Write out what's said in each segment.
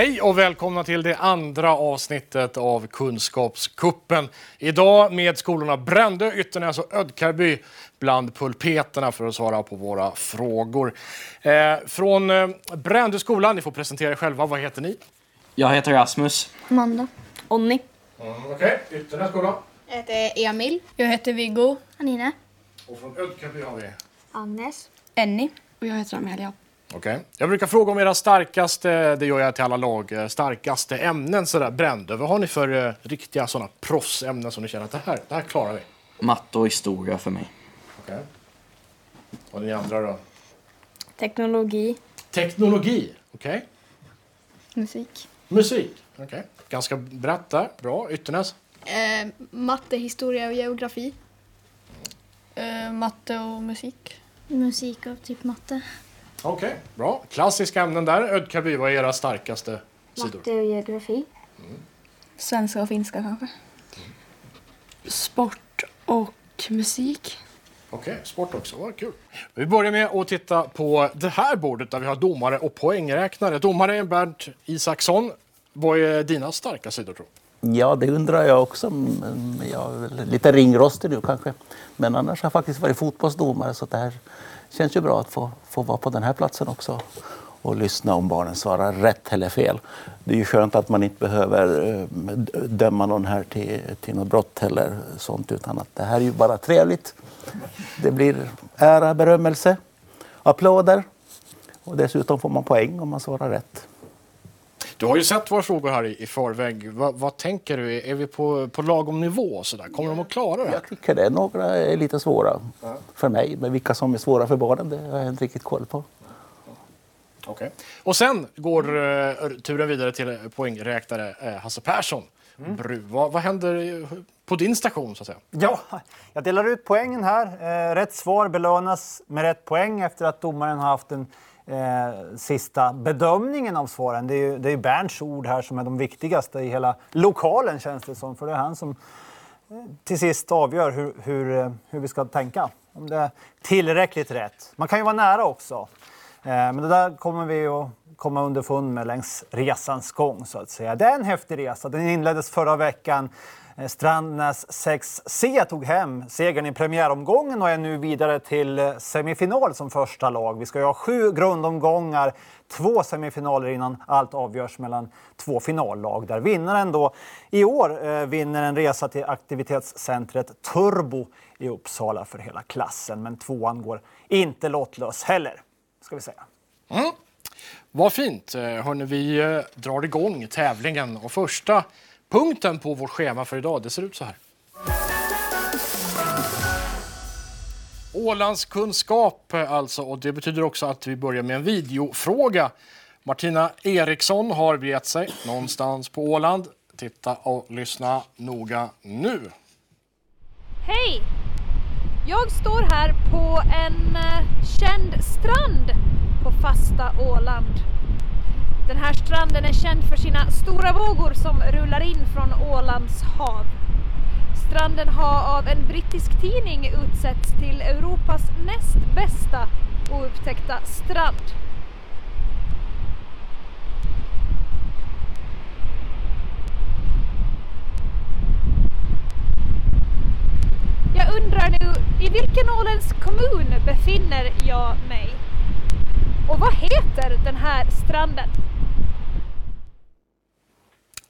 Hej och välkomna till det andra avsnittet av Kunskapskuppen. Idag med skolorna Brändö, Ytternäs och Ödkarby bland pulpeterna för att svara på våra frågor. Eh, från eh, Brändö skola, ni får presentera er själva. Vad heter ni? Jag heter Rasmus. Amanda. Onni. Mm, Okej, okay. Ytternäs skola. Jag heter Emil. Jag heter Viggo. Anine. Och från Ödkarby har vi? Agnes. Enni. Och jag heter Amelia. Okay. Jag brukar fråga om era starkaste, det gör jag till alla lag, eh, starkaste ämnen sådär Brändö. Vad har ni för uh, riktiga sådana proffsämnen som ni känner att det här, det här klarar vi? Matte och historia för mig. Okej. Okay. Och ni andra då? Teknologi. Teknologi, okej. Okay. Musik. Musik, okej. Okay. Ganska brett där. Bra. Ytternäs? Eh, matte, historia och geografi. Eh, matte och musik. Musik och typ matte. Okej, okay, bra. Klassiska ämnen där. Ödkarby, vad är era starkaste matte sidor? Matte och geografi. Mm. Svenska och finska kanske. Mm. Sport och musik. Okej, okay, sport också. Vad kul. Vi börjar med att titta på det här bordet där vi har domare och poängräknare. Domare är Bernt Isaksson. Vad är dina starka sidor tror Ja, det undrar jag också. Jag är lite ringrostig nu kanske. Men annars har jag faktiskt varit fotbollsdomare så det här känns ju bra att få, få vara på den här platsen också och lyssna om barnen svarar rätt eller fel. Det är ju skönt att man inte behöver eh, döma någon här till, till något brott eller sånt utan att det här är ju bara trevligt. Det blir ära, berömmelse, applåder och dessutom får man poäng om man svarar rätt. Du har ju sett våra frågor här i, i förväg. Va, vad tänker du? Är vi på, på lagom nivå? Så där? Kommer de att klara det? Jag tycker det. Några är lite svåra ja. för mig. Men vilka som är svåra för barnen det har jag inte riktigt koll på. Okay. Och sen går uh, turen vidare till poängräknare uh, Hasse Persson. Mm. Bru. Vad, vad händer på din station? så att säga? Ja, jag delar ut poängen här. Eh, rätt svar belönas med rätt poäng efter att domaren har haft en eh, sista bedömningen av svaren. Det är ju det är Bernts ord här som är de viktigaste i hela lokalen känns det som. För det är han som eh, till sist avgör hur, hur, eh, hur vi ska tänka. Om det är tillräckligt rätt. Man kan ju vara nära också. Eh, men det där kommer vi att komma underfund med längs resans gång så att säga. Det är en häftig resa. Den inleddes förra veckan Eh, Strandnäs 6C tog hem segern i premiäromgången och är nu vidare till eh, semifinal som första lag. Vi ska ju ha sju grundomgångar, två semifinaler innan allt avgörs mellan två finallag. Där vinnaren då i år eh, vinner en resa till aktivitetscentret Turbo i Uppsala för hela klassen. Men tvåan går inte lottlös heller, ska vi säga. Mm. Vad fint! Eh, Hörrni, vi drar igång tävlingen och första Punkten på vårt schema för idag det ser ut så här. Ålandskunskap alltså och det betyder också att vi börjar med en videofråga. Martina Eriksson har begett sig någonstans på Åland. Titta och lyssna noga nu. Hej! Jag står här på en eh, känd strand på fasta Åland. Den här stranden är känd för sina stora vågor som rullar in från Ålands hav. Stranden har av en brittisk tidning utsetts till Europas näst bästa oupptäckta strand. Jag undrar nu, i vilken åländsk kommun befinner jag mig? Och vad heter den här stranden?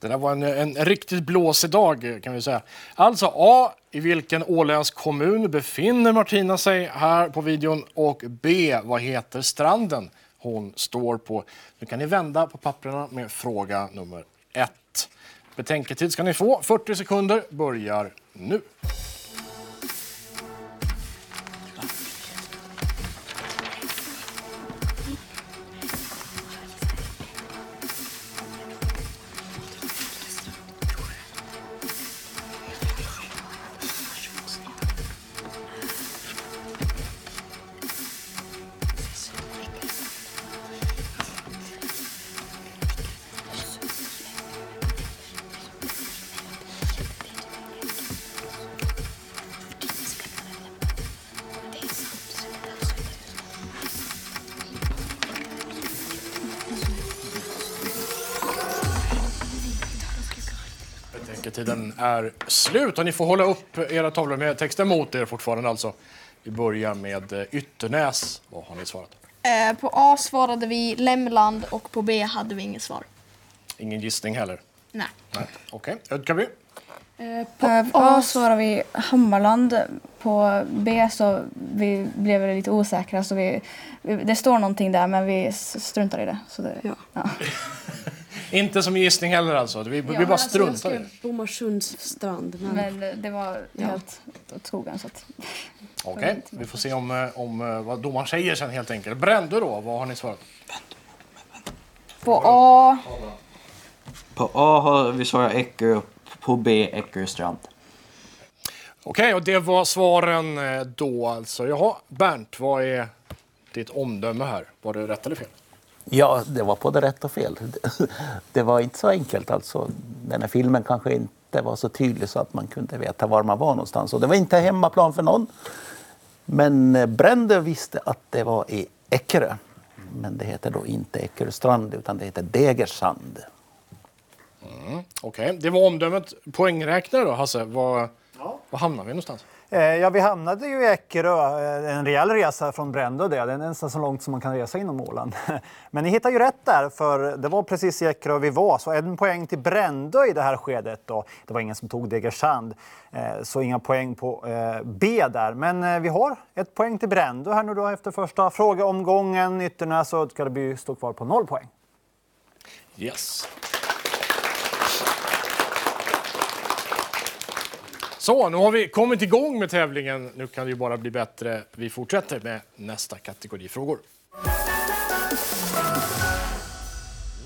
Det där var en, en riktigt blåsig dag kan vi säga. Alltså A. I vilken åländsk kommun befinner Martina sig här på videon? Och B. Vad heter stranden hon står på? Nu kan ni vända på papperna med fråga nummer ett. Betänketid ska ni få. 40 sekunder börjar nu. Är slut och ni får hålla upp era tavlor med texten mot er fortfarande alltså. Vi börjar med eh, Ytternäs. Vad har ni svarat? Eh, på A svarade vi Lämland och på B hade vi inget svar. Ingen gissning heller? Nej. Nej. Okej, Ödkaby? Eh, På På A svarar vi Hammarland. På B så vi blev vi lite osäkra så vi, vi, det står någonting där men vi struntar i det. Så det Ja. ja. Inte som gissning heller alltså? Vi, vi bara struntar i det? Jag skrev Bomarsunds strand. Men... Men eh, det var helt åt skogen så att... Okej, vi får se om, eh, om eh, vad domaren säger sen helt enkelt. Brändö då, vad har ni svarat? På A, På A har vi svarat Eckerö på B Eckeröstrand. Okej, och det var svaren eh, då alltså. Jaha, Bernt, vad är ditt omdöme här? Var det rätt eller fel? Ja, det var både rätt och fel. Det var inte så enkelt. Alltså, den här filmen kanske inte var så tydlig så att man kunde veta var man var någonstans. Och det var inte hemmaplan för någon. Men eh, Brändö visste att det var i Eckerö. Men det heter då inte Eckeröstrand utan det heter Degersand. Okej, det var omdömet. Poängräknare då, Hasse. Var, var hamnar vi någonstans? Eh, ja, vi hamnade ju i Eckerö. Eh, en rejäl resa från Brändö. Det. är nästan så långt som man kan resa inom Åland. Men ni hittar ju rätt där, för det var precis i Eckerö vi var. Så en poäng till Brändö i det här skedet. Då. Det var ingen som tog Degersand, eh, så inga poäng på B där. Men vi har ett poäng till Brändö här nu då efter första frågeomgången. Ytternäs och Ödkarby står kvar på noll poäng. Yes. Så, nu har vi kommit igång med tävlingen. Nu kan det ju bara bli bättre. Vi fortsätter med nästa kategori frågor.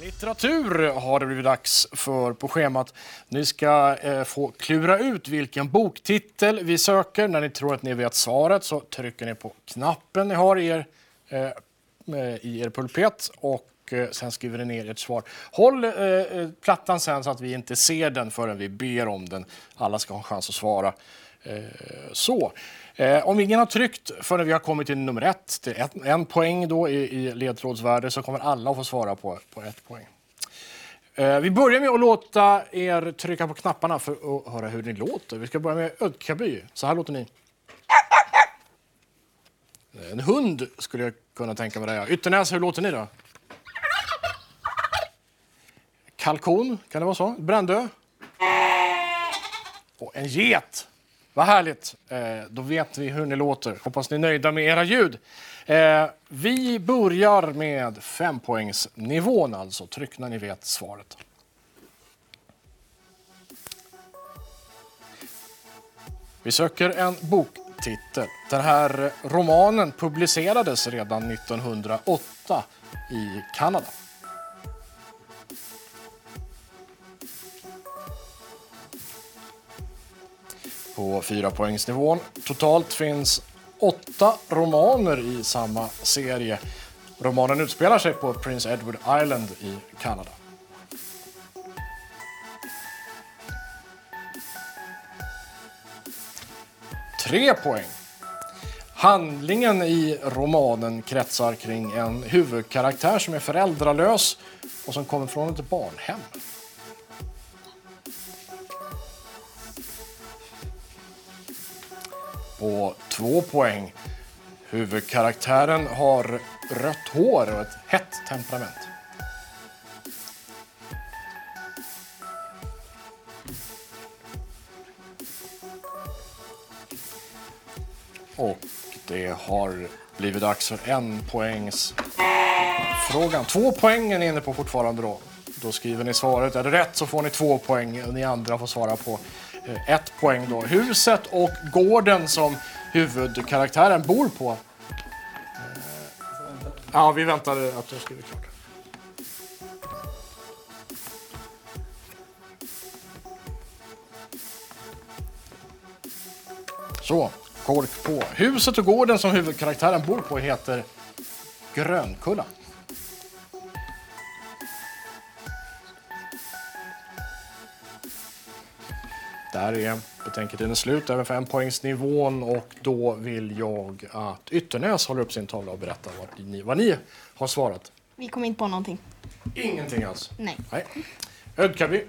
Litteratur har det blivit dags för på schemat. Ni ska eh, få klura ut vilken boktitel vi söker. När ni tror att ni vet svaret så trycker ni på knappen ni har i er, eh, eh i er pulpet och Eh, sen skriver ni ner ert svar. Håll eh, eh, plattan sen så att vi inte ser den förrän vi ber om den. Alla ska ha en chans att svara. Eh, så. Eh, om ingen har tryckt förrän vi har kommit till nummer ett, till ett, en poäng då i, i ledtrådsvärde, så kommer alla att få svara på, på ett poäng. Eh, vi börjar med att låta er trycka på knapparna för att höra hur ni låter. Vi ska börja med Ödkaby. Så här låter ni. En hund skulle jag kunna tänka mig. Det. Ytternäs, hur låter ni då? Kalkon, kan det vara så? Brändö? Och en get. Vad härligt. Eh, då vet vi hur ni låter. Hoppas ni är nöjda med era ljud. Eh, vi börjar med fempoängsnivån alltså. Tryck när ni vet svaret. Vi söker en boktitel. Den här romanen publicerades redan 1908 i Kanada. På fyra poängsnivån. Totalt finns åtta romaner i samma serie. Romanen utspelar sig på Prince Edward Island i Kanada. Tre poäng. Handlingen i romanen kretsar kring en huvudkaraktär som är föräldralös och som kommer från ett barnhem. På två poäng. Huvudkaraktären har rött hår och ett hett temperament. Och det har blivit dags för en poängs frågan. Två poäng är ni inne på fortfarande då. Då skriver ni svaret. Är det rätt så får ni två poäng. Ni andra får svara på ett poäng då. Huset och gården som huvudkaraktären bor på. Ja, vi väntar att du skriver klart. Så, kork på. Huset och gården som huvudkaraktären bor på heter Grönkulla. Där är betänketiden slut över fempoängsnivån och då vill jag att Ytternäs håller upp sin tavla och berättar vad ni, vad ni har svarat. Vi kom inte på någonting. Ingenting alls. Nej. Nej. Ödkaby,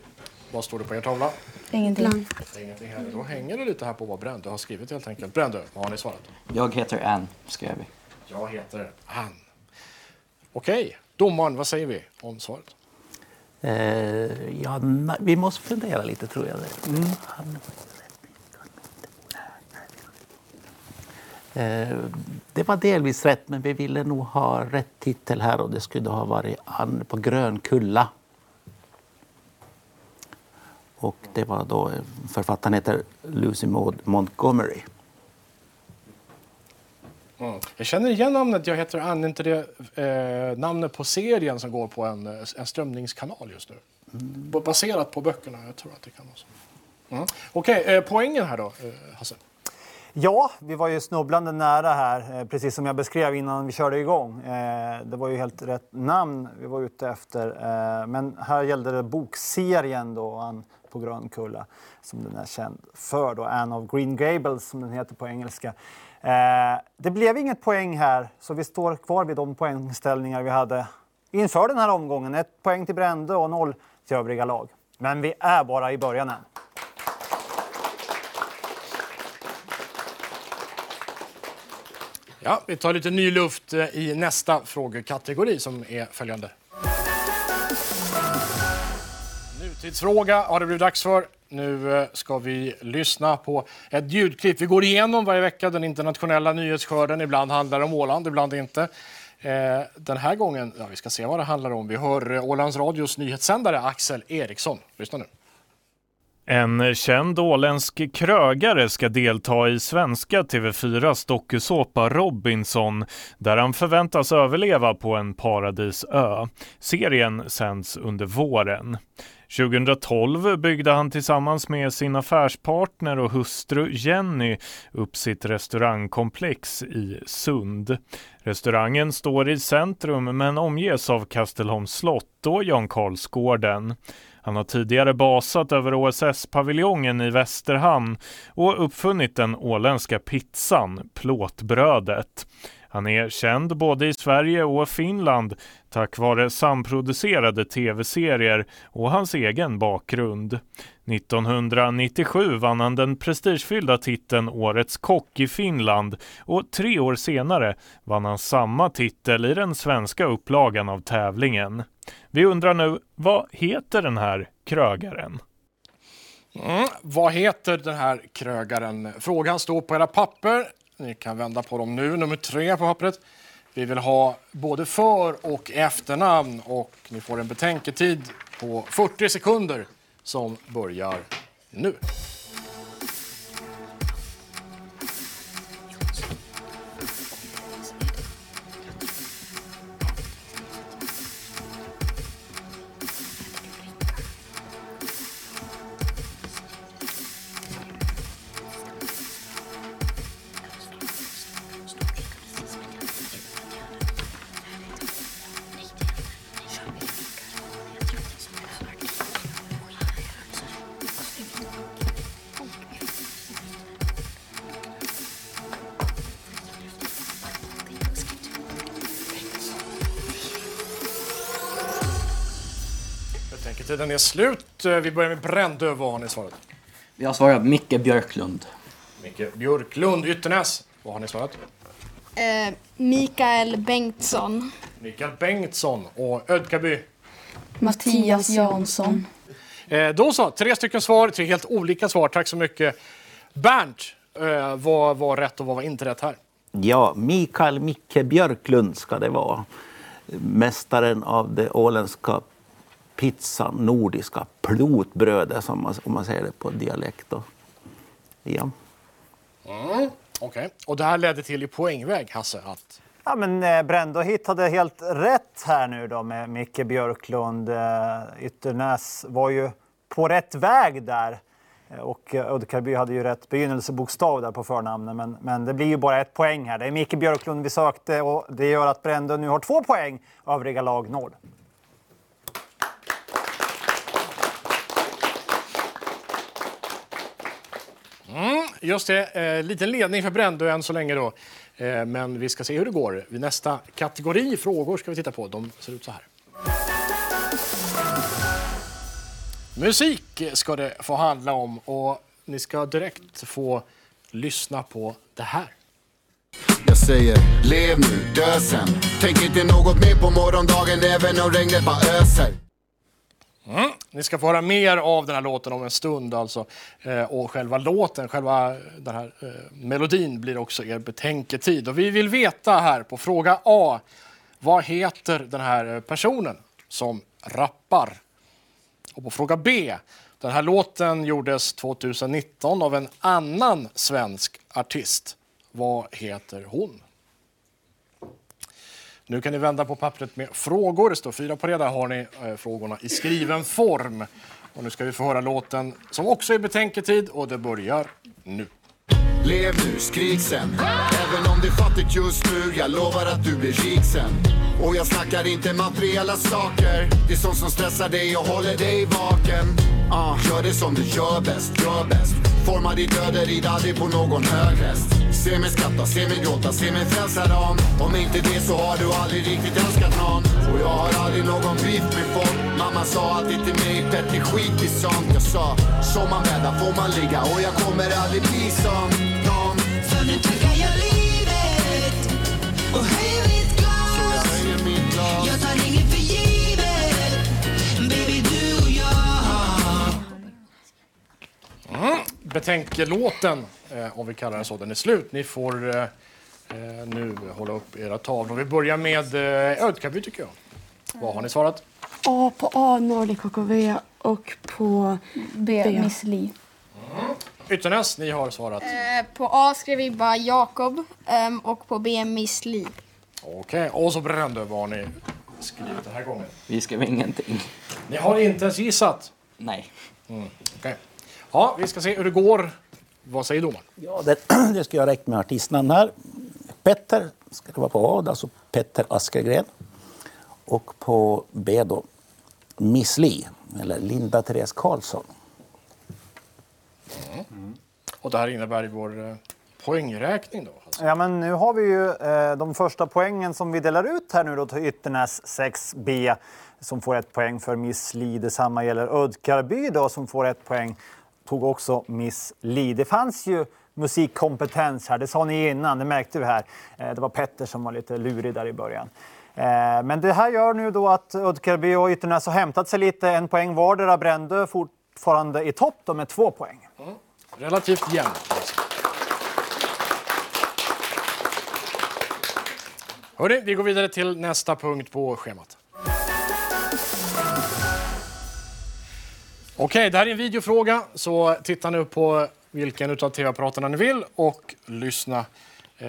Vad står det på er tavla? Ingenting. Ingenting heller. Då hänger det lite här på vad Brändö har skrivit helt enkelt. Brändö, vad har ni svarat? Jag heter Ann, skrev vi. Jag heter Ann. Okej, domaren, vad säger vi om svaret? Eh, ja, vi måste fundera lite tror jag. Han- Eh, det var delvis rätt, men vi ville nog ha rätt titel här och det skulle ha varit Ann på Grönkulla. Och det var då, eh, författaren heter Lucy Maud Montgomery. Mm. Jag känner igen namnet. Jag heter Ann. Är inte det eh, namnet på serien som går på en, eh, en strömningskanal just nu? B- Baserat på böckerna. Jag tror att det kan vara så. Mm. Okej, eh, poängen här då, eh, Hasse? Ja, vi var ju snubblande nära här, eh, precis som jag beskrev innan vi körde igång. Eh, Det var ju helt rätt namn vi var ute efter. eh, Men här gällde det bokserien då, på Grönkulla, som den är känd för. Då, Anne of Green Gables, som den heter på engelska. Eh, Det blev inget poäng här, så vi står kvar vid de poängställningar vi hade inför den här omgången. Ett poäng till Brände och noll till övriga lag. Men vi är bara i början än. Ja, vi tar lite ny luft eh, i nästa frågekategori som är följande. Framtidsfråga har det blivit dags för. Nu eh, ska vi lyssna på ett ljudklipp. Vi går igenom varje vecka den internationella nyhetsskörden. Ibland handlar det om Åland, ibland inte. Eh, den här gången, ja, vi ska se vad det handlar om. Vi hör eh, Ålands Radios nyhetssändare Axel Eriksson. Lyssna nu. En känd åländsk krögare ska delta i svenska TV4s dokusåpa Robinson där han förväntas överleva på en paradisö. Serien sänds under våren. 2012 byggde han tillsammans med sin affärspartner och hustru Jenny upp sitt restaurangkomplex i Sund. Restaurangen står i centrum men omges av Kastelholms slott och Jan Karlsgården. Han har tidigare basat över OSS-paviljongen i Västerhamn och uppfunnit den åländska pizzan, plåtbrödet. Han är känd både i Sverige och Finland tack vare samproducerade tv-serier och hans egen bakgrund. 1997 vann han den prestigefyllda titeln Årets kock i Finland och tre år senare vann han samma titel i den svenska upplagan av tävlingen. Vi undrar nu, vad heter den här krögaren? Mm. Vad heter den här krögaren? Frågan står på era papper. Ni kan vända på dem nu, nummer tre på pappret. Vi vill ha både för och efternamn och ni får en betänketid på 40 sekunder som börjar nu. Är slut. Vi börjar med Brändö. Vad har ni svarat? Vi har svarat Micke Björklund. Micke Björklund, Ytternäs. Vad har ni svarat? Eh, Mikael Bengtsson. Mikael Bengtsson och Ödkaby. Mattias Jansson. Eh, då så, tre stycken svar, tre helt olika svar. Tack så mycket. Bernt, eh, vad var rätt och vad var inte rätt här? Ja, Mikael Micke Björklund ska det vara. Mästaren av det åländska pizzan, nordiska plotbrödet som man, om man säger det på dialekt. Då. Ja. Mm. Okej, och det här ledde till i poängväg, Hasse, att Ja, men eh, Brendo hittade helt rätt här nu då med Micke Björklund. Eh, Ytternäs var ju på rätt väg där. Eh, Och Ödkarby hade ju rätt begynnelsebokstav där på förnamnen. Men, men det blir ju bara ett poäng här. Det är Micke Björklund vi sökte och det gör att Brendo nu har två poäng. Övriga lag noll. Mm, just det, eh, liten ledning för Brändö än så länge då. Eh, men vi ska se hur det går. Vid nästa kategori frågor ska vi titta på. De ser ut så här. Musik ska det få handla om och ni ska direkt få lyssna på det här. Jag säger lev nu, dö sen Tänk inte något mer på morgondagen även om regnet bara öser ni ska få höra mer av den här låten om en stund alltså. Eh, och själva låten, själva den här eh, melodin blir också er betänketid. Och vi vill veta här på fråga A, vad heter den här eh, personen som rappar? Och på fråga B, den här låten gjordes 2019 av en annan svensk artist. Vad heter hon? Nu kan ni vända på pappret med frågor. Det står fyra på det. Där har ni eh, frågorna i skriven form. Och nu ska vi få höra låten som också är betänketid och det börjar nu. Lev nu, skrik sen. Även om det är fattigt just nu Jag lovar att du blir rik sen. Och jag snackar inte materiella saker. Det är sånt som stressar dig och håller dig vaken. Uh, Gör det som du gör bäst, gör bäst. Forma ditt öde, rid aldrig på någon hög häst. Se mig skratta, se mig gråta, se mig frälsa dem. Om inte det så har du aldrig riktigt älskat någon. Och jag har aldrig någon beef med folk. Mamma sa alltid till mig, Petter skit i sånt. Jag sa, som man bäddar får man ligga Och jag kommer aldrig bli som. Och höjer mitt glas. Jag tar inget för givet. Baby, du och jag. Mm. Betänkelåten, eh, om vi kallar den så, den är slut. Ni får eh, eh, nu hålla upp era tavlor. Vi börjar med eh, Ödkaby tycker jag. Vad har ni svarat? A på A, Nordic KKV och på B, B. Miss Li. Ytternäs, ni har svarat. Eh, på A skrev vi bara Jakob ehm, och på B Miss Li. Okej, och så Brändö, vad har ni skrivit den här gången? Vi skrev ingenting. Ni har inte ens gissat? Nej. Mm, okej. Ja, vi ska se hur det går. Vad säger domaren? Ja, det, det ska jag räkna med artistnamn här. Petter ska det vara på A, alltså Petter Askergren. Och på B då Miss Li, eller Linda Therese Karlsson. Mm. Och det här innebär i vår eh, poängräkning då? Alltså. Ja, men nu har vi ju eh, de första poängen som vi delar ut här nu då till Ytternäs 6B som får ett poäng för Miss Li. Detsamma gäller Ödkarby då som får ett poäng. Tog också Miss Li. Det fanns ju musikkompetens här, det sa ni innan, det märkte vi här. Eh, det var Petter som var lite lurig där i början. Eh, men det här gör nu då att Ödkarby och Ytternäs har hämtat sig lite, en poäng vardera. Brändö fortfarande i topp då med två poäng. Relativt jämnt. Hörrni, vi går vidare till nästa punkt på schemat. Okej, det här är en videofråga, så titta nu på vilken av tv-apparaterna ni vill och lyssna eh,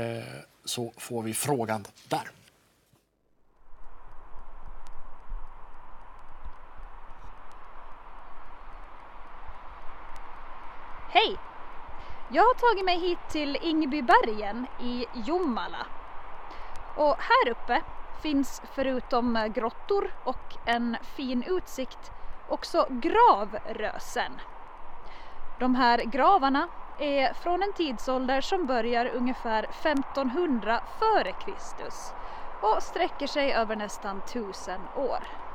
så får vi frågan där. Hej! Jag har tagit mig hit till Ingbybergen i Jomala. Och här uppe finns förutom grottor och en fin utsikt också gravrösen. De här gravarna är från en tidsålder som börjar ungefär 1500 före Kristus och sträcker sig över nästan tusen år.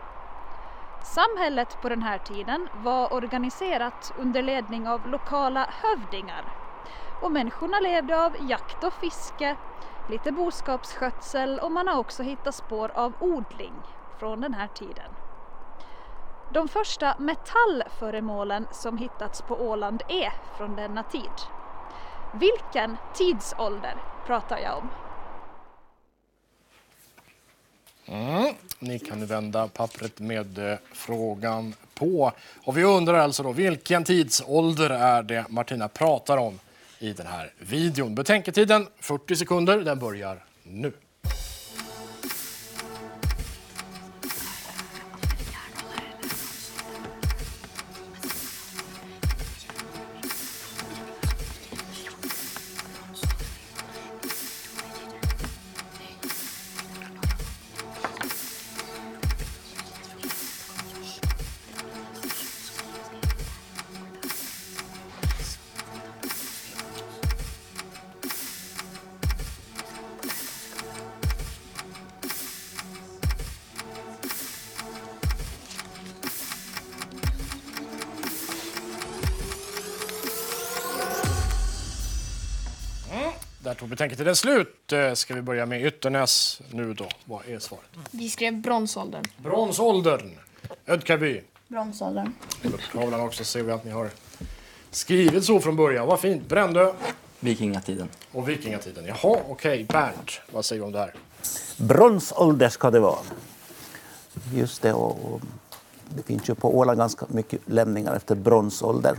Samhället på den här tiden var organiserat under ledning av lokala hövdingar och människorna levde av jakt och fiske, lite boskapsskötsel och man har också hittat spår av odling från den här tiden. De första metallföremålen som hittats på Åland är från denna tid. Vilken tidsålder pratar jag om? Mm. Ni kan nu vända pappret med eh, frågan på. Och vi undrar alltså då, vilken tidsålder är det Martina pratar om i den här videon? Betänketiden 40 sekunder, den börjar nu. Tog betänketiden slut. Eh, Ska vi börja med Ytternäs nu då? Vad är svaret? Vi skrev bronsåldern. Bronsåldern. Ödkarby. Bronsåldern. Tavlan också ser vi att ni har skrivit så från början. Vad fint. Brändö Vikingatiden. och vikingatiden. Jaha, okej. Bernt, vad säger du om det här? Bronsålder ska det vara. Just det, och, och det finns ju på Åland ganska mycket lämningar efter bronsålder.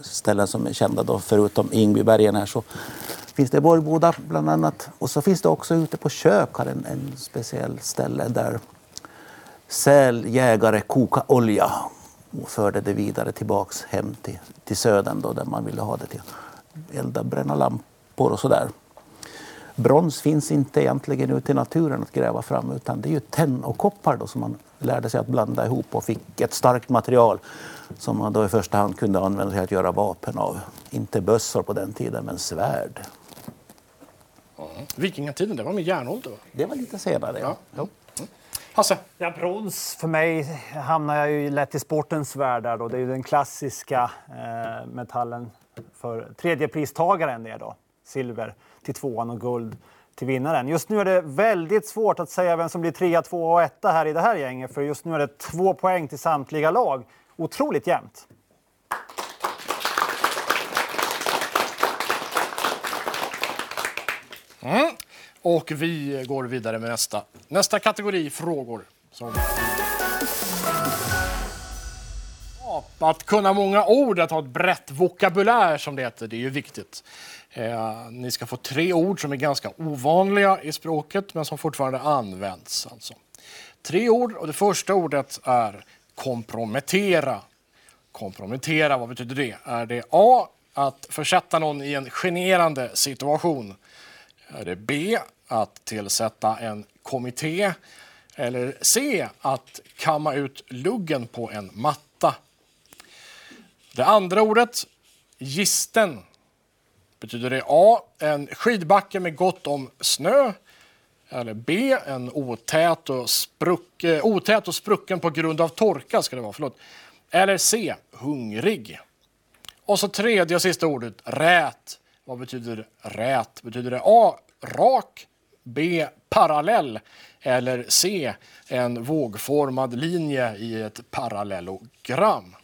Ställen som är kända då, förutom Ingbybergen här så finns det i Borgboda bland annat. Och så finns det också ute på Kökar en, en speciell ställe där säljägare kokade olja och förde det vidare tillbaks hem till, till södern då, där man ville ha det till elda, bränna lampor och sådär. Brons finns inte egentligen ute i naturen att gräva fram utan det är ju tenn och koppar då som man lärde sig att blanda ihop och fick ett starkt material som man då i första hand kunde använda till att göra vapen av. Inte bössor på den tiden men svärd. Vikingatiden, det var med järnålder va? Det var lite senare ja. ja. Hasse? Ja, brons för mig hamnar jag ju lätt i sportens värld där då. Det är ju den klassiska eh, metallen för tredjepristagaren det då. Silver till tvåan och guld till vinnaren. Just nu är det väldigt svårt att säga vem som blir trea, tvåa och etta här i det här gänget. För just nu är det två poäng till samtliga lag. Otroligt jämnt. Mm. Och vi går vidare med nästa, nästa kategori frågor. Som... Att kunna många ord, att ha ett brett vokabulär som det heter, det är ju viktigt. Eh, ni ska få tre ord som är ganska ovanliga i språket men som fortfarande används. Alltså. Tre ord och det första ordet är kompromettera. Kompromettera, vad betyder det? Är det A. Att försätta någon i en generande situation? Är det B. Att tillsätta en kommitté? Eller C. Att kamma ut luggen på en matta? Det andra ordet, gisten. Betyder det A. En skidbacke med gott om snö? Eller B. En otät och, spruck, otät och sprucken på grund av torka. Ska det vara, förlåt. Eller C. Hungrig. Och så tredje och sista ordet, rät. Vad betyder rät? Betyder det A. Rak. B. Parallell. Eller C. En vågformad linje i ett parallellogram.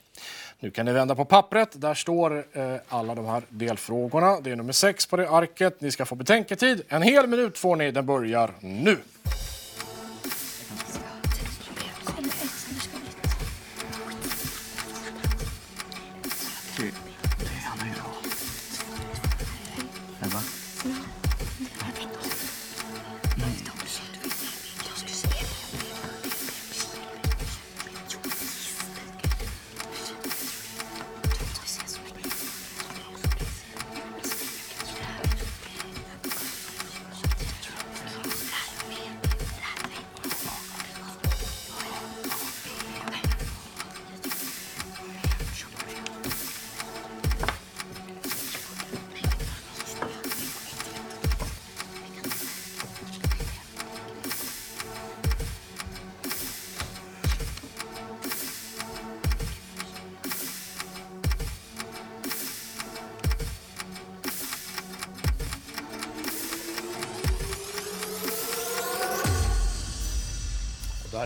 Nu kan ni vända på pappret. Där står eh, alla de här delfrågorna. Det är nummer 6 på det arket. Ni ska få betänketid. En hel minut får ni. Den börjar nu.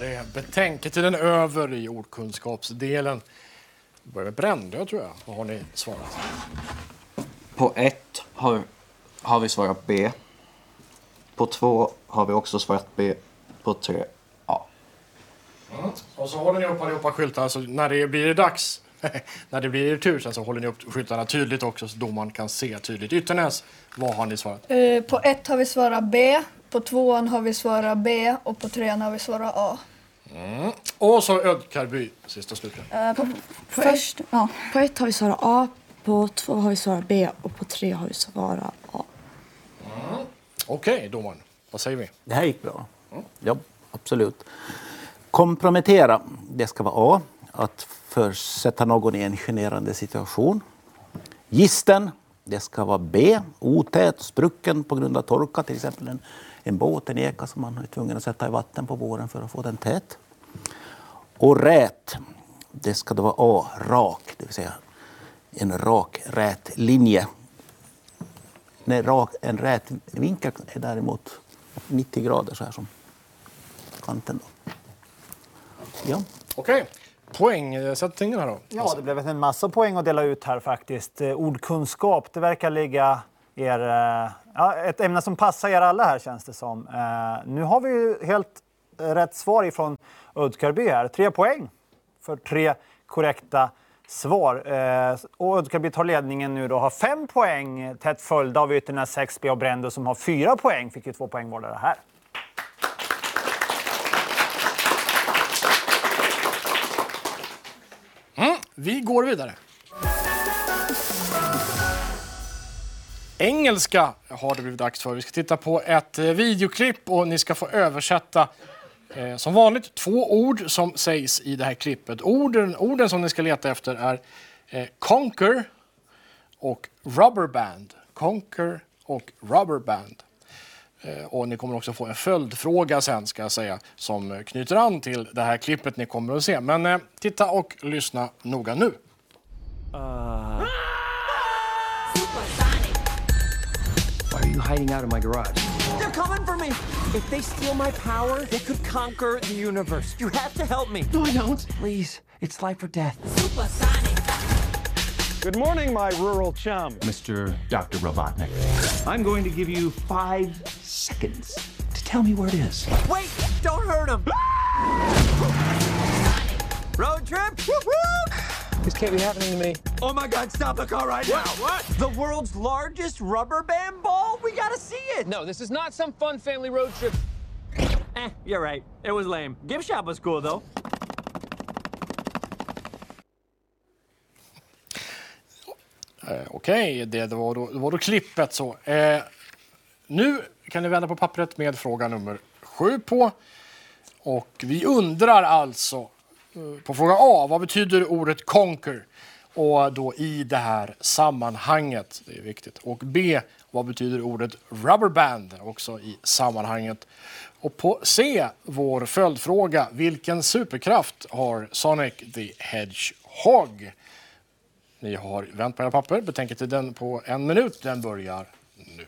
Är betänketiden över i ordkunskapsdelen. Vi börjar med Brändö tror jag. Vad har ni svarat? På ett har, har vi svarat B. På två har vi också svarat B. På tre A. Mm. Och så håller ni upp allihopa skyltarna så när det blir dags, när det blir er tur sen så håller ni upp skyltarna tydligt också så domaren kan se tydligt. Ytternäs, vad har ni svarat? Eh, på ett har vi svarat B, på tvåan har vi svarat B och på trean har vi svarat A. Mm. Och så Ödkarby, sist och slutligen. Eh, på, Först, ja. På ett har vi svarat A, på två har vi svarat B och på tre har vi svarat A. Mm. Okej, domaren. Vad säger vi? Det här gick bra. Ja, absolut. Kompromettera, det ska vara A. Att försätta någon i en generande situation. Gisten, det ska vara B. Otät, sprucken på grund av torka, till exempel en, en båt, en eka som man är tvungen att sätta i vatten på våren för att få den tät. Och rät, det ska då vara A. Rak, det vill säga en rak, rät linje. Nej, rak, en rät vinkel är däremot 90 grader så här som kanten. Då. Ja. Okej, poängsättningen här då. Ja, det blev en massa poäng att dela ut här faktiskt. Eh, Ordkunskap, det verkar ligga er... eh, Ja, ett ämne som passar er alla här känns det som. Eh, nu har vi ju helt rätt svar ifrån Ödkarby här. Tre poäng för tre korrekta svar. Eh, och Ödkarby tar ledningen nu då, har fem poäng tätt följda av Ytternäs 6B och Brendo som har fyra poäng. Fick ju två poäng vardera här. Mm, vi går vidare. Engelska har det blivit dags för. Vi ska titta på ett eh, videoklipp och ni ska få översätta eh, som vanligt två ord som sägs i det här klippet. Orden, orden som ni ska leta efter är eh, conquer och rubberband. Conquer och rubberband. Eh, Och ni kommer också få en följdfråga sen ska jag säga som knyter an till det här klippet ni kommer att se. Men eh, titta och lyssna noga nu. Why are you hiding out in my garage? They're coming for me! If they steal my power, they could conquer the universe. You have to help me. No, I don't. Please, it's life or death. Good morning, my rural chum. Mr. Dr. Robotnik. I'm going to give you five seconds to tell me where it is. Wait! Don't hurt him! Ah! Road trip? This can't be happening to me. Oh my god, stop the car right now! What? The world's largest rubber band ball? We gotta see it! No, this is not some fun family road trip. Eh, you're right. It was lame. Gift shop was cool though. Eh, Okej, det, det, var då, det var då klippet så. Eh, nu kan ni vända på pappret med fråga nummer sju på. Och vi undrar alltså på fråga A, vad betyder ordet conquer? Och då i det här sammanhanget, det är viktigt. Och B, vad betyder ordet rubberband? Också i sammanhanget. Och på C, vår följdfråga, vilken superkraft har Sonic the Hedgehog? Ni har vänt på era papper. Betänketiden på en minut. Den börjar nu.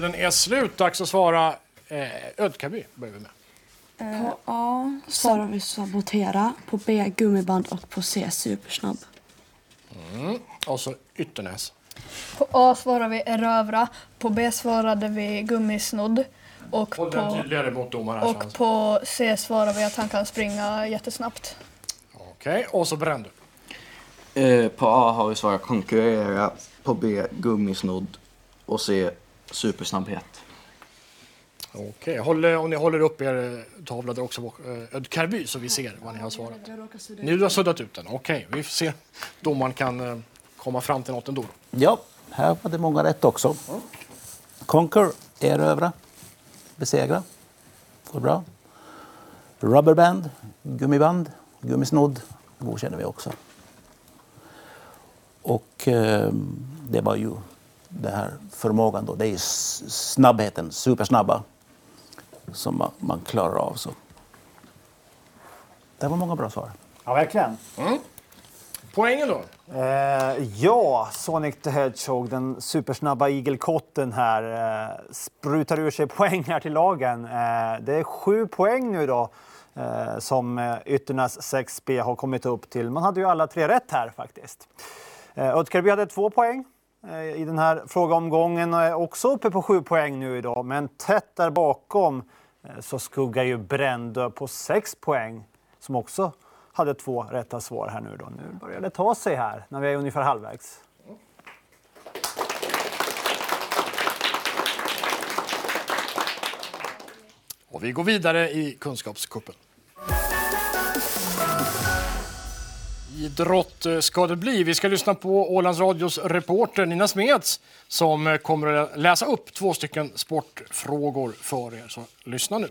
Betänketiden är slut. Dags att svara. Eh, Ödkaby börjar vi med. På A svarar vi sabotera, på B gummiband och på C supersnabb. Mm. Och så Ytternäs. På A svarade vi erövra, på B svarade vi gummisnodd och på, och på C svarade vi att han kan springa jättesnabbt. Okej, och så Brändö. Eh, på A har vi svarat konkurrera, på B gummisnodd och C supersnabbhet. Okej, håll, om ni håller upp er tavla där också på eh, Ödkarby så vi ser vad ni har svarat. Nu har suddat ut den. Okej, vi får se. Domaren kan eh, komma fram till något ändå. Ja, här var det många rätt också. Conquer, erövra, besegra. Går bra. Rubberband, gummiband, gummisnodd godkänner vi också. Och eh, det var ju den här förmågan då, det är snabbheten, supersnabba, som man, man klarar av. Så. Det var många bra svar. Ja, verkligen. Poängen då? Eh, ja, Sonic the Hedgehog, den supersnabba igelkotten här, eh, sprutar ur sig poäng här till lagen. Eh, det är sju poäng nu då eh, som eh, Ytternas 6B har kommit upp till. Man hade ju alla tre rätt här faktiskt. Eh, hade två poäng Eh, i den här frågeomgången och är också uppe på sju poäng nu idag. Men tätt där bakom eh, så skuggar ju Brändö på sex poäng som också hade två rätta svar här nu då. Nu börjar det ta sig här när vi är ungefär halvvägs. Och vi går vidare i Kunskapskuppen. Idrott eh, ska det bli. Vi ska lyssna på Ålands Radios reporter Nina Smeds som eh, kommer att läsa upp två stycken sportfrågor för er. Så lyssna nu.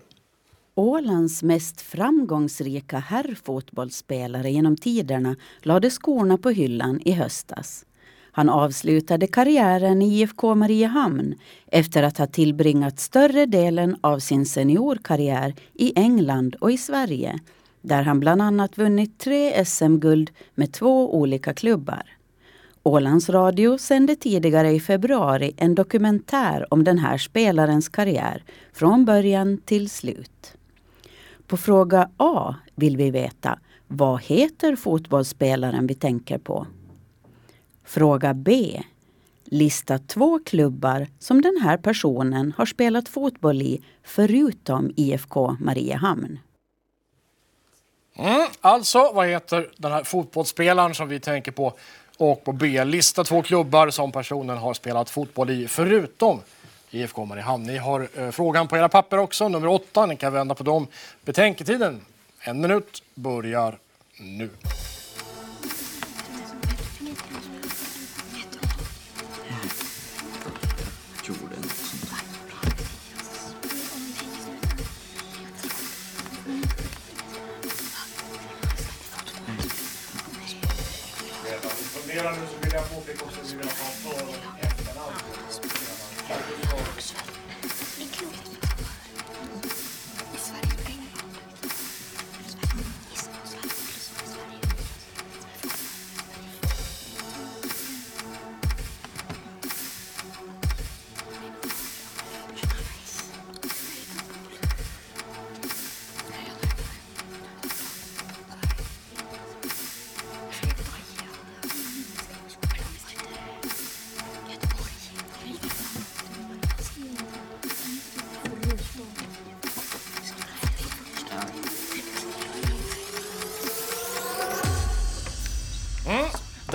Ålands mest framgångsrika herrfotbollsspelare genom tiderna lade skorna på hyllan i höstas. Han avslutade karriären i IFK Mariehamn efter att ha tillbringat större delen av sin seniorkarriär i England och i Sverige där han bland annat vunnit tre SM-guld med två olika klubbar. Ålands Radio sände tidigare i februari en dokumentär om den här spelarens karriär från början till slut. På fråga A vill vi veta vad heter fotbollsspelaren vi tänker på? Fråga B. Lista två klubbar som den här personen har spelat fotboll i förutom IFK Mariehamn. Mm, alltså, vad heter den här fotbollsspelaren som vi tänker på? Och på B, lista två klubbar som personen har spelat fotboll i förutom IFK Mariehamn. Ni har eh, frågan på era papper också, nummer åtta. Ni kan vända på dem. Betänketiden, en minut, börjar nu. Fundera nu så vill jag påpeka också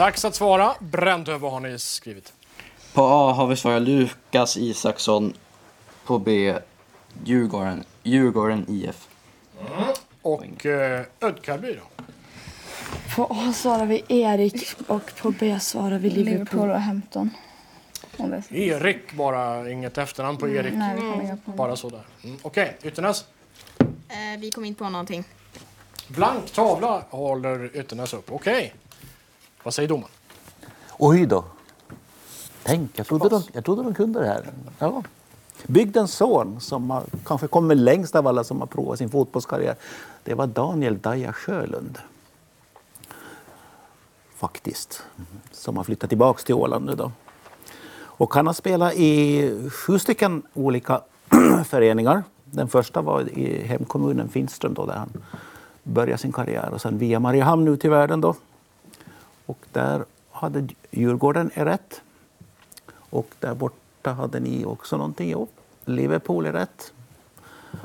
Dags att svara. Brändö, vad har ni skrivit? På A har vi svarat Lukas Isaksson. På B Djurgården, Djurgården IF. Och eh, Ödkarby då? På A svarar vi Erik och på B svarar vi Liverpool. Liverpool och Hampton. Erik bara, inget efternamn på Erik. Nej, vi kommer inga på Bara sådär. Mm. Okej, Ytternäs. Eh, vi kom inte på någonting. Blank tavla håller Ytternäs upp. Okej. Vad säger domaren? Oj då. Tänk, jag trodde, de, jag trodde de kunde det här. Ja. Bygdens son, som har, kanske kommer längst av alla som har provat sin fotbollskarriär, det var Daniel Daja Sjölund. Faktiskt. Som har flyttat tillbaka till Åland nu då. Och han har spelat i sju stycken olika föreningar. Den första var i hemkommunen Finström då, där han började sin karriär. Och sen via Mariehamn ut i världen då. Och där hade Djurgården är rätt. Och där borta hade ni också någonting. Jo, Liverpool är rätt.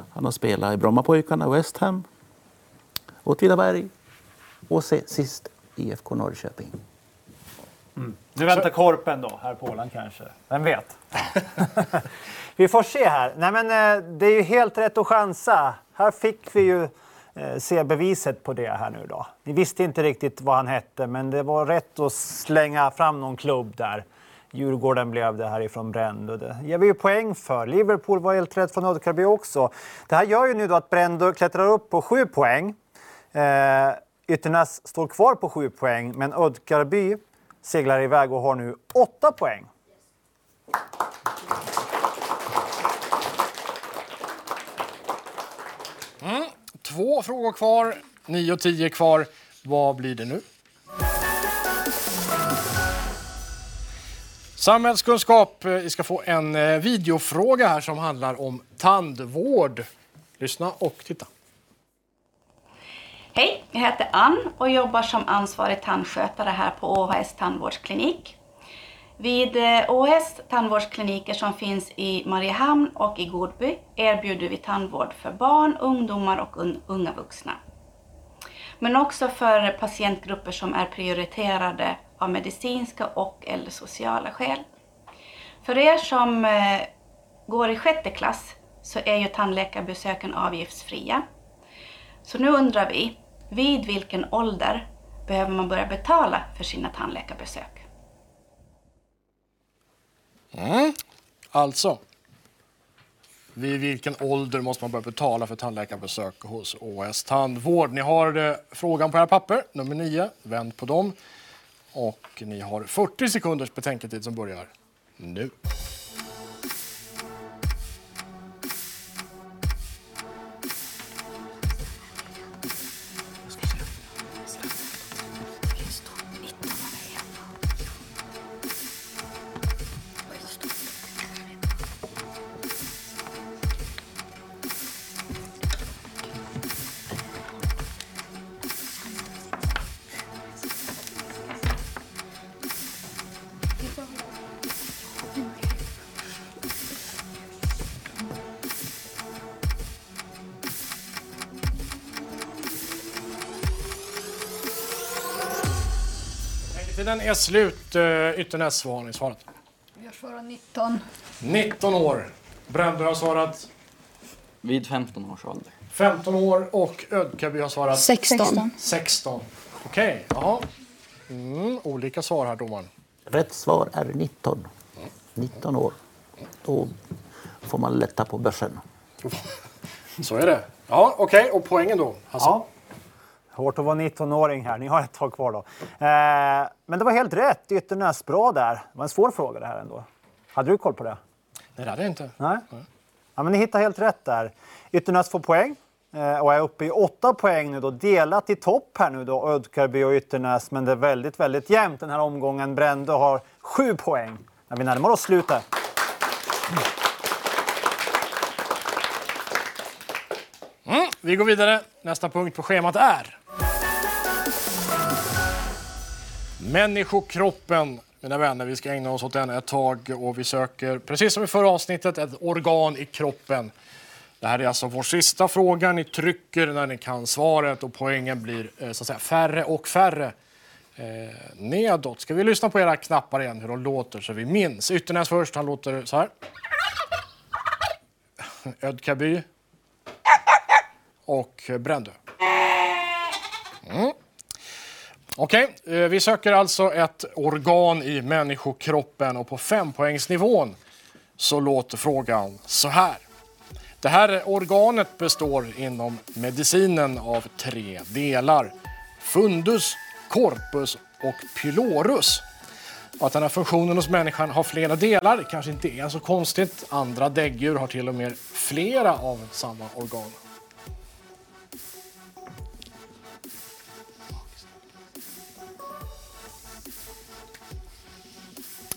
Han har spelat i Brommapojkarna, West Ham, Åtvidaberg och sist IFK Norrköping. Mm. Nu väntar korpen då, här på Åland kanske? Vem vet? vi får se här. Nej, men, eh, det är ju helt rätt att chansa. Här fick vi ju Eh, se beviset på det här nu då. Ni visste inte riktigt vad han hette, men det var rätt att slänga fram någon klubb där. Djurgården blev det härifrån Brändö. Det ger vi ju poäng för. Liverpool var helt rätt från Ödkarby också. Det här gör ju nu då att Brändö klättrar upp på sju poäng. Eh, Ytternäs står kvar på sju poäng, men Ödkarby seglar iväg och har nu åtta poäng. Två frågor kvar, nio och tio kvar. Vad blir det nu? Samhällskunskap. Eh, vi ska få en eh, videofråga här som handlar om tandvård. Lyssna och titta. Hej, jag heter Ann och jobbar som ansvarig tandskötare här på ÅHS tandvårdsklinik. Vid eh, OS tandvårdskliniker som finns i Mariehamn och i Godby erbjuder vi tandvård för barn, ungdomar och unga vuxna. Men också för patientgrupper som är prioriterade av medicinska och eller sociala skäl. För er som eh, går i sjätte klass så är ju tandläkarbesöken avgiftsfria. Så nu undrar vi, vid vilken ålder behöver man börja betala för sina tandläkarbesök? Mm. Alltså, vid vilken ålder måste man börja betala för tandläkarbesök hos OS Tandvård? Ni har frågan på era papper, nummer 9. Vänd på dem. Och ni har 40 sekunders betänketid som börjar nu. Tiden är slut. Eh, Ytternäs, vad har ni svarat? Jag svarar 19. 19 år. Brändö har svarat Vid 15 års ålder. 15 år och Ödkaby har svarat 16. 16. Okej, ja. Mm, olika svar här domaren. Rätt svar är 19. 19 år. Då får man lätta på börsen. Så är det. Ja, okej. Och poängen då? Hasse? Ja. Hårt att vara 19-åring här. Ni har ett tag kvar då. Eh, men det var helt rätt. Ytternäs, bra där. Det var en svår fråga det här ändå. Hade du koll på det? Nej, det hade jag inte. Nej. Ja, men ni hittar helt rätt där. Ytternäs får poäng eh, och är uppe i åtta poäng nu då. Delat i topp här nu då, Ödkarby och Ytternäs. Men det är väldigt, väldigt jämnt den här omgången. Brändö har sju poäng när vi närmar oss slutet. Vi går vidare. Nästa punkt på schemat är... Människokroppen, mina vänner. Vi ska ägna oss åt den ett tag och vi söker, precis som i förra avsnittet, ett organ i kroppen. Det här är alltså vår sista fråga. Ni trycker när ni kan svaret och poängen blir eh, så att säga, färre och färre eh, nedåt. Ska vi lyssna på era knappar igen, hur de låter så vi minns. Ytternäs först, han låter så här. Ödkaby. Och Brändö. Mm. Okej, okay. vi söker alltså ett organ i människokroppen och på fempoängsnivån så låter frågan så här. Det här organet består inom medicinen av tre delar. Fundus, corpus och pylorus. Att den här funktionen hos människan har flera delar kanske inte är så konstigt. Andra däggdjur har till och med flera av samma organ.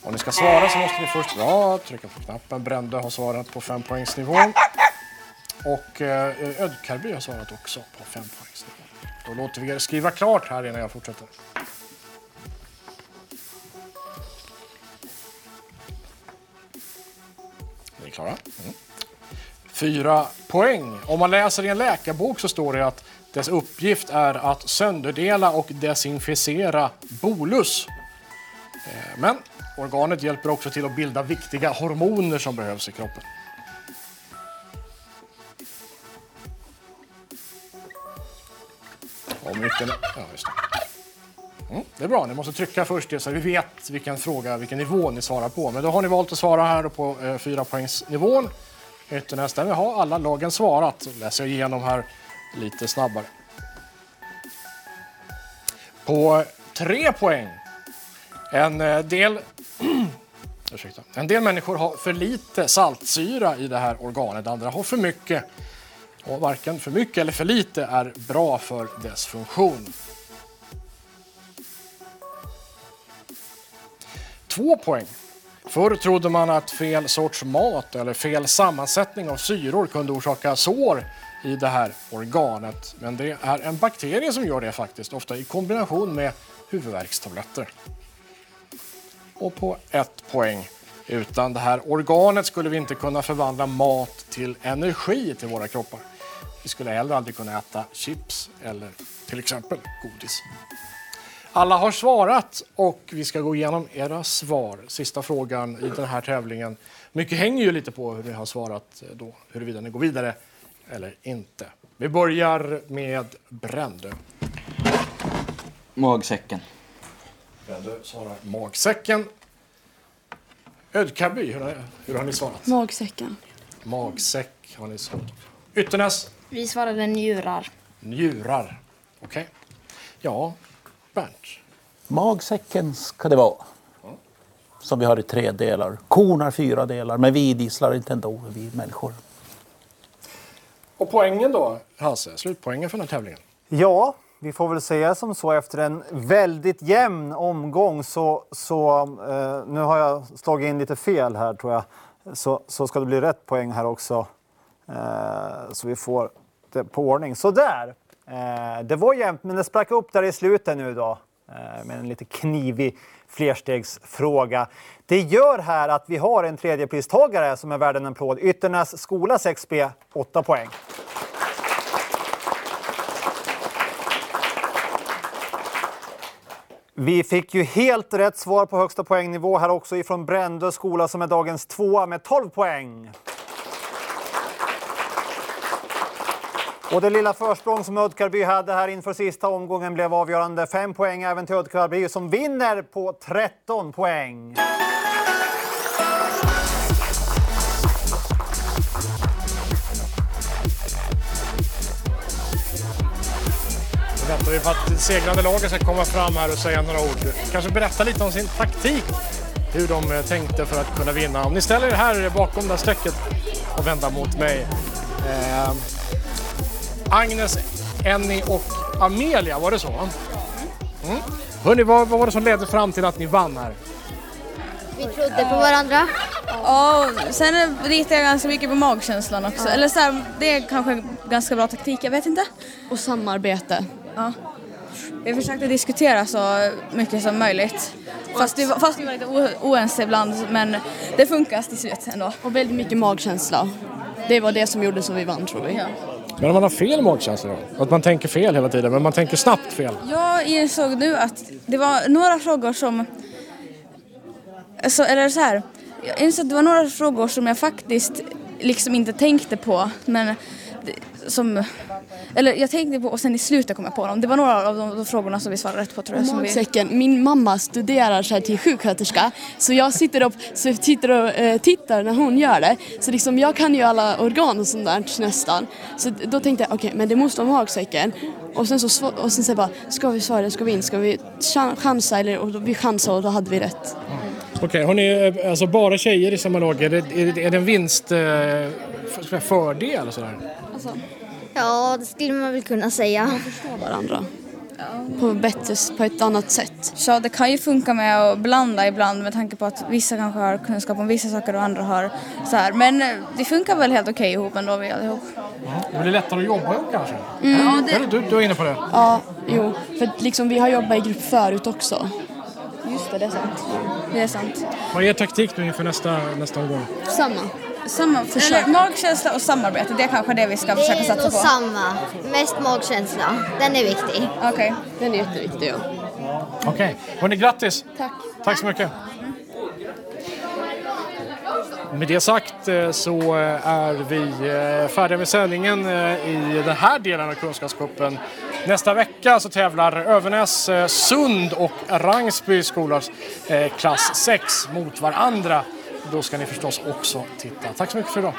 Om ni ska svara så måste ni först ja, trycka på knappen. Brände har svarat på fempoängsnivån. Och eh, Ödkarby har svarat också på fempoängsnivån. Då låter vi er skriva klart här innan jag fortsätter. Ni är klara? Mm. Fyra poäng. Om man läser i en läkarbok så står det att dess uppgift är att sönderdela och desinficera bolus. Eh, men organet hjälper också till att bilda viktiga hormoner som behövs i kroppen. Om inte... Ja, just det. Mm, det är bra, ni måste trycka först det så vi vet vilken fråga, vilken nivå ni svarar på. Men då har ni valt att svara här på eh, fyra poängsnivån. Ytternäs, har alla lagen svarat. Då läser jag igenom här lite snabbare. På tre poäng. En eh, del, ursäkta, en del människor har för lite saltsyra i det här organet, andra har för mycket. Och varken för mycket eller för lite är bra för dess funktion. Två poäng. Förr trodde man att fel sorts mat eller fel sammansättning av syror kunde orsaka sår i det här organet. Men det är en bakterie som gör det faktiskt, ofta i kombination med huvudvärkstabletter och på ett poäng. Utan det här organet skulle vi inte kunna förvandla mat till energi till våra kroppar. Vi skulle heller aldrig kunna äta chips eller till exempel godis. Alla har svarat och vi ska gå igenom era svar. Sista frågan i den här tävlingen. Mycket hänger ju lite på hur ni har svarat då, huruvida ni går vidare eller inte. Vi börjar med Brände. Magsäcken. Brändö svarar magsäcken. Ödkarby, hur, har- hur har ni svarat? Magsäcken. Magsäck har ni svarat. Ytternäs, Vi svarade njurar. njurar. Okej. Ja, Bernt. Magsäcken ska det vara. Som vi har i tre delar. Kon har fyra delar, men vi idisslar inte ändå, vi människor. Och poängen då, Hasse? Slutpoängen för den här tävlingen? Ja, vi får väl säga som så efter en väldigt jämn omgång så, så eh, nu har jag slagit in lite fel här tror jag. Så, så ska det bli rätt poäng här också. Eh, så vi får det på ordning. Så där. Eh, det var jämnt men det sprack upp där i slutet nu då. Eh, med en lite knivig flerstegsfråga. Det gör här att vi har en tredjepristagare som är värd en applåd. Ytternäs skola 6B, 8 poäng. Vi fick ju helt rätt svar på högsta poängnivå här också ifrån Brändö skola som är dagens tvåa med 12 poäng. Och det lilla försprång som Ödkarby hade här inför sista omgången blev avgörande. 5 poäng även till Ödkarby som vinner på 13 poäng. Väntar vi på att det segrande laget ska komma fram här och säga några ord. Kanske berätta lite om sin taktik. Hur de eh, tänkte för att kunna vinna. Om ni ställer er här bakom det här strecket och vänder mot mig. Eh, Agnes, Enni och Amelia, var det så? Mm. Hörrni, vad, vad var det som ledde fram till att ni vann här? Vi trodde på varandra. Ja, sen litar jag ganska mycket på magkänslan också. Ja. Eller så här, det är kanske ganska bra taktik, jag vet inte. Och samarbete. Ja. Vi försökte diskutera så mycket som möjligt. Fast vi, var- fast vi var lite oense ibland, men det funkar till slut ändå. Och väldigt mycket magkänsla. Det var det som gjorde så vi vann tror vi. Men om man har fel magkänsla då? Att man tänker fel hela tiden, men man tänker snabbt fel. Jag insåg nu att det var några frågor som... Alltså, eller så här. Jag insåg att det var några frågor som jag faktiskt liksom inte tänkte på. Men som... Eller jag tänkte på och sen i slutet kom jag på dem. Det var några av de, de frågorna som vi svarade rätt på tror jag. Och Som vi, magsäcken, min mamma studerar så här till sjuksköterska så jag sitter upp så tittar och eh, tittar när hon gör det. Så liksom jag kan ju alla organ och sånt där nästan. Så då tänkte jag okej men det måste vara magsäcken. Och sen så, och sen så bara, ska vi svara, ska vi in, ska vi chan- chansa eller och då, vi chansade och då hade vi rätt. Okej, har ni eh, alltså bara tjejer i samma lag? Är det, är det, är det en vinst, eh, för-? Sådär? Ja, det skulle man väl kunna säga. varandra. På, bättre, på ett annat sätt. så det kan ju funka med att blanda ibland med tanke på att vissa kanske har kunskap om vissa saker och andra har så här. Men eh, det funkar väl helt okej ihop ändå vi allihop. Det blir lättare att jobba ihop kanske? Mm. Ja, det... du, du är inne på det? Ja, jo. För liksom, vi har jobbat i grupp förut också. Just det, det är sant. Det är sant. Vad är er taktik nu inför nästa, nästa omgång? Samma. Samma, eller magkänsla och samarbete, det är kanske det vi ska Det försöka är satsa på. samma. Mest magkänsla. Den är viktig. Okej. Den är jätteviktig, ja. Okej, hörni grattis! Tack. Tack så mycket! Med det sagt eh, så eh, är vi eh, färdiga med sändningen i den här delen av Kunskapscupen. Nästa vecka så tävlar Övernäs, Sund och Rangsby skolors eh, klass 6 mot varandra. Då ska ni förstås också titta. Tack så mycket för idag!